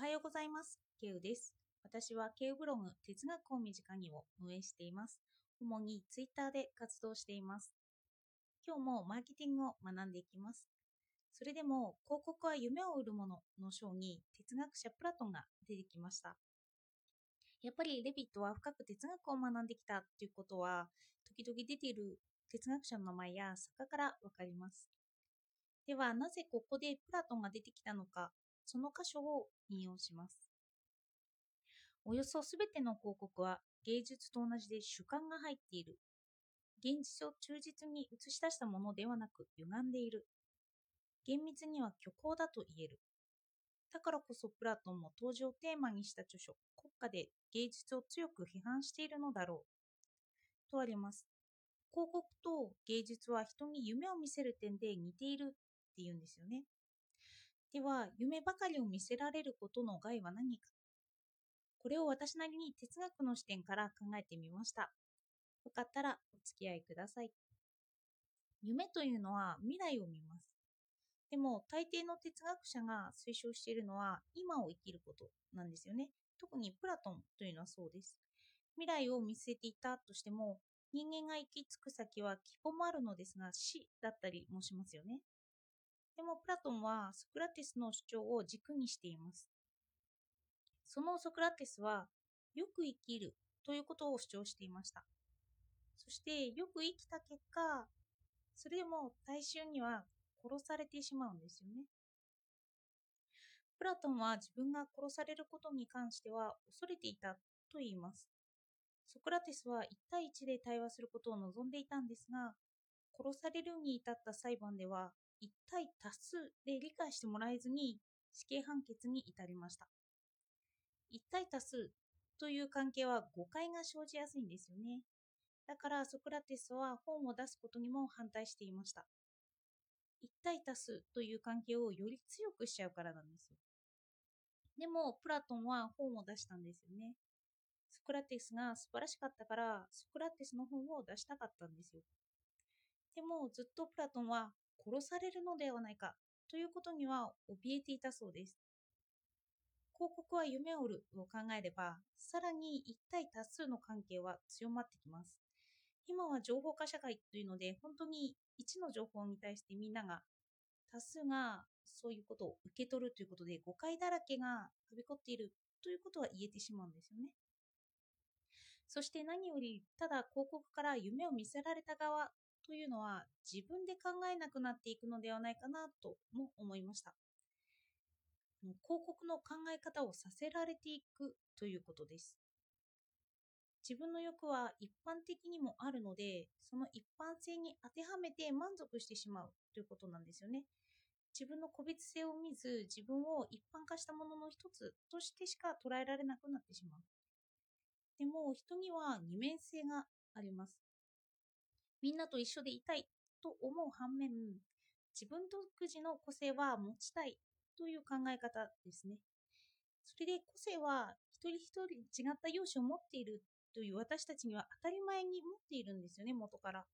はようございます。ケウです。私はケウブログ哲学を身近にを運営しています。主にツイッターで活動しています。今日もマーケティングを学んでいきます。それでも広告は夢を売るものの章に哲学者プラトンが出てきました。やっぱりレビットは深く哲学を学んできたということは時々出ている哲学者の名前や作家からわかります。ではなぜここでプラトンが出てきたのかその箇所を引用します。およそすべての広告は芸術と同じで主観が入っている。現実を忠実に映し出したものではなく歪んでいる。厳密には虚構だと言える。だからこそプラトンも当時をテーマにした著書、国家で芸術を強く批判しているのだろう。とあります。広告と芸術は人に夢を見せる点で似ているっていうんですよね。では、夢ばかりを見せられることの害は何か？これを私なりに哲学の視点から考えてみました。よかったらお付き合いください。夢というのは未来を見ます。でも、大抵の哲学者が推奨しているのは今を生きることなんですよね。特にプラトンというのはそうです。未来を見据えていたとしても、人間が行き着く先は希望もあるのですが死だったりもしますよね。でもプラトンはソクラテスの主張を軸にしています。そのソクラテスはよく生きるということを主張していました。そしてよく生きた結果、それでも大衆には殺されてしまうんですよね。プラトンは自分が殺されることに関しては恐れていたと言います。ソクラテスは1対1で対話することを望んでいたんですが、殺されるに至った裁判では1対多数で理解してもらえずに死刑判決に至りました。1対多数という関係は誤解が生じやすいんですよね。だからソクラテスは本を出すことにも反対していました。1対多数という関係をより強くしちゃうからなんですよ。でも、プラトンは本を出したんですよね。ソクラテスが素晴らしかったから、ソクラテスの本を出したかったんですよ。でも、ずっとプラトンは殺されるのではないかということには怯えていたそうです。広告は夢を売るを考えれば、さらに1対多数の関係は強まってきます。今は情報化社会というので、本当に1の情報に対してみんなが、多数がそういうことを受け取るということで、誤解だらけがはびこっているということは言えてしまうんですよね。そして何より、ただ広告から夢を見せられた側というのは自分で考えなくなっていくのではないかなとも思いました。広告の考え方をさせられていくということです。自分の欲は一般的にもあるので、その一般性に当てはめて満足してしまうということなんですよね。自分の個別性を見ず、自分を一般化したものの一つとしてしか捉えられなくなってしまう。でも、人には二面性があります。みんなと一緒でいたいと思う反面、自分独自の個性は持ちたいという考え方ですね。それで個性は一人一人違った容姿を持っているという私たちには当たり前に持っているんですよね、元から。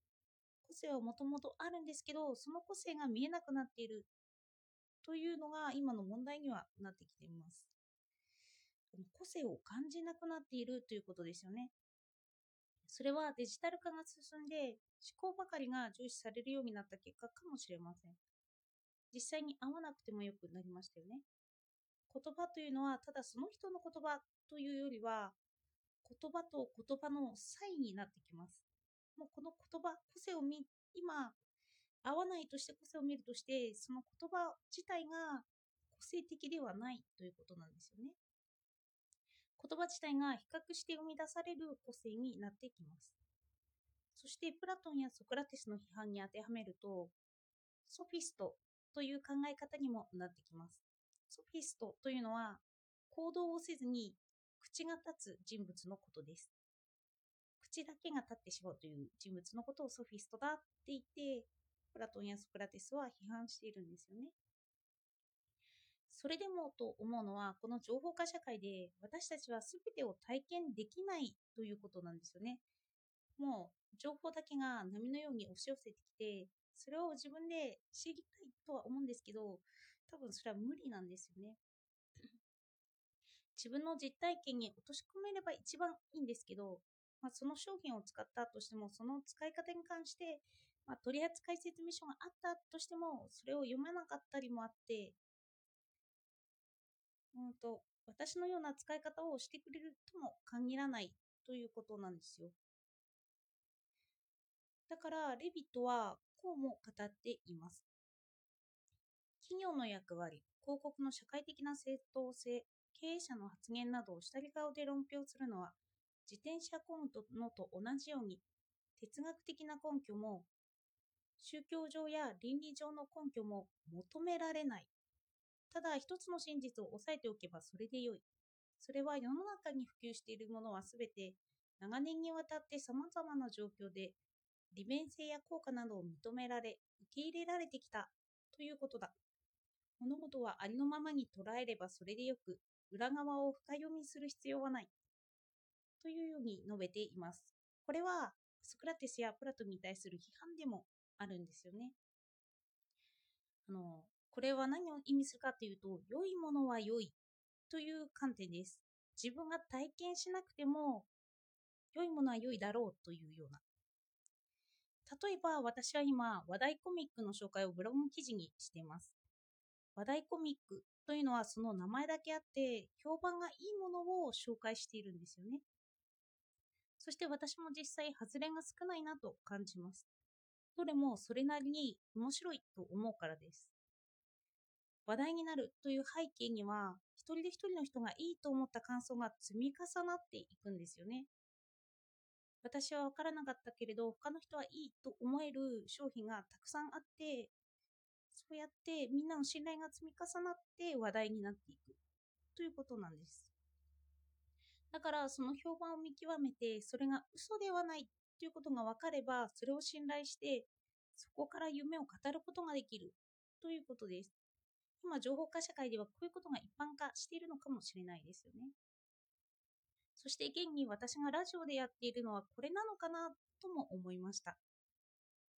個性はもともとあるんですけど、その個性が見えなくなっているというのが今の問題にはなってきています。個性を感じなくなっているということですよね。それはデジタル化が進んで思考ばかりが重視されるようになった結果かもしれません。実際に会わなくてもよくなりましたよね。言葉というのはただその人の言葉というよりは言葉と言葉の差異になってきます。もうこの言葉、個性を見、今、合わないとして個性を見るとして、その言葉自体が個性的ではないということなんですよね。言葉自体が比較して生み出される個性になってきます。そしてプラトンやソクラテスの批判に当てはめると、ソフィストという考え方にもなってきます。ソフィストというのは行動をせずに口が立つ人物のことです。口だけが立ってしまうという人物のことをソフィストだって言って、プラトンやソクラテスは批判しているんですよね。それでもと思うのは、この情報化社会で私たちは全てを体験できないということなんですよね。もう情報だけが波のように押し寄せてきて、それを自分で知りたいとは思うんですけど、多分それは無理なんですよね。自分の実体験に落とし込めれば一番いいんですけど、まあ、その商品を使ったとしても、その使い方に関して、まあ、取扱説明書があったとしても、それを読まなかったりもあって、うんと、私のような使い方をしてくれるとも限らないということなんですよ。だから、レビットはこうも語っています。企業の役割、広告の社会的な正当性、経営者の発言などを下り顔で論評するのは、自転車コントのと同じように、哲学的な根拠も、宗教上や倫理上の根拠も求められない。ただ一つの真実を押さえておけばそれでよい。それは世の中に普及しているものはすべて長年にわたって様々な状況で利便性や効果などを認められ、受け入れられてきたということだ。物事はありのままに捉えればそれでよく、裏側を深読みする必要はない。というように述べています。これはソクラテスやプラトンに対する批判でもあるんですよね。あのこれは何を意味するかというと、良いものは良いという観点です。自分が体験しなくても、良いものは良いだろうというような。例えば私は今、話題コミックの紹介をブログ記事にしています。話題コミックというのはその名前だけあって、評判がいいものを紹介しているんですよね。そして私も実際、外れが少ないなと感じます。どれもそれなりに面白いと思うからです。話題になるという背景には、一人で一人の人がいいと思った感想が積み重なっていくんですよね。私は分からなかったけれど、他の人はいいと思える商品がたくさんあって、そうやってみんなの信頼が積み重なって話題になっていくということなんです。だからその評判を見極めて、それが嘘ではないということが分かれば、それを信頼して、そこから夢を語ることができるということです。今、情報化社会ではこういうことが一般化しているのかもしれないですよね。そして現に私がラジオでやっているのはこれなのかなとも思いました。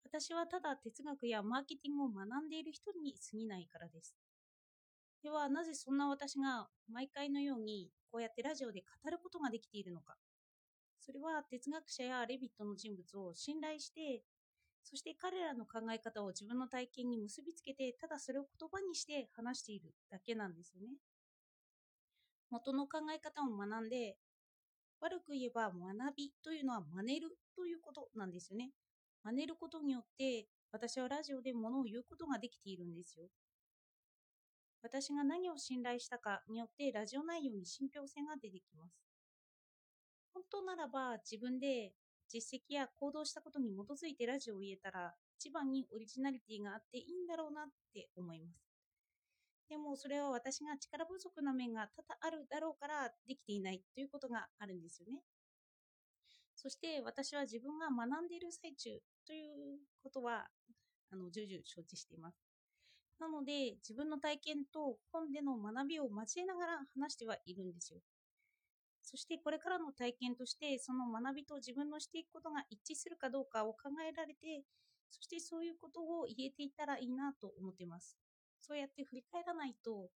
私はただ哲学やマーケティングを学んでいる人に過ぎないからです。では、なぜそんな私が毎回のようにこうやってラジオで語ることができているのか。それは哲学者やレビットの人物を信頼して、そして彼らの考え方を自分の体験に結びつけて、ただそれを言葉にして話しているだけなんですよね。元の考え方を学んで、悪く言えば学びというのは真似るということなんですよね。真似ることによって私はラジオで物を言うことができているんですよ。私が何を信頼したかによってラジオ内容に信憑性が出てきます。本当ならば自分で実績や行動したことに基づいてラジオを言えたら一番にオリジナリティがあっていいんだろうなって思います。でもそれは私が力不足な面が多々あるだろうからできていないということがあるんですよね。そして私は自分が学んでいる最中ということはあの重々承知しています。なので自分の体験と本での学びを交えながら話してはいるんですよ。そしてこれからの体験としてその学びと自分のしていくことが一致するかどうかを考えられてそしてそういうことを言えていたらいいなと思ってます。そうやって振り返らないと、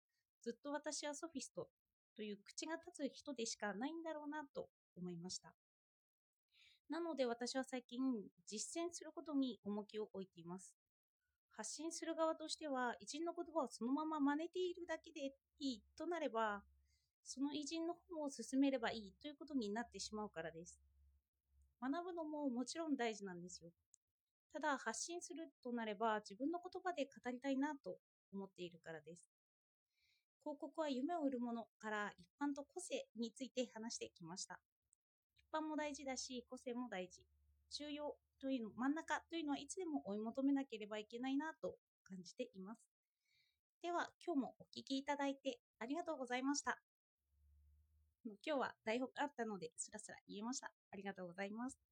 ずっと私はソフィストという口が立つ人でしかないんだろうなと思いました。なので私は最近実践することに重きを置いています。発信する側としては偉人の言葉をそのまま真似ているだけでいいとなれば、その偉人の本を進めればいいということになってしまうからです。学ぶのももちろん大事なんですよ。ただ発信するとなれば自分の言葉で語りたいなと思っているからです。広告は夢を売るものから一般と個性について話してきました。一般も大事だし、個性も大事。重要というの、真ん中というのはいつでも追い求めなければいけないなと感じています。では、今日もお聴きいただいてありがとうございました。今日は台本あったので、スラスラ言えました。ありがとうございます。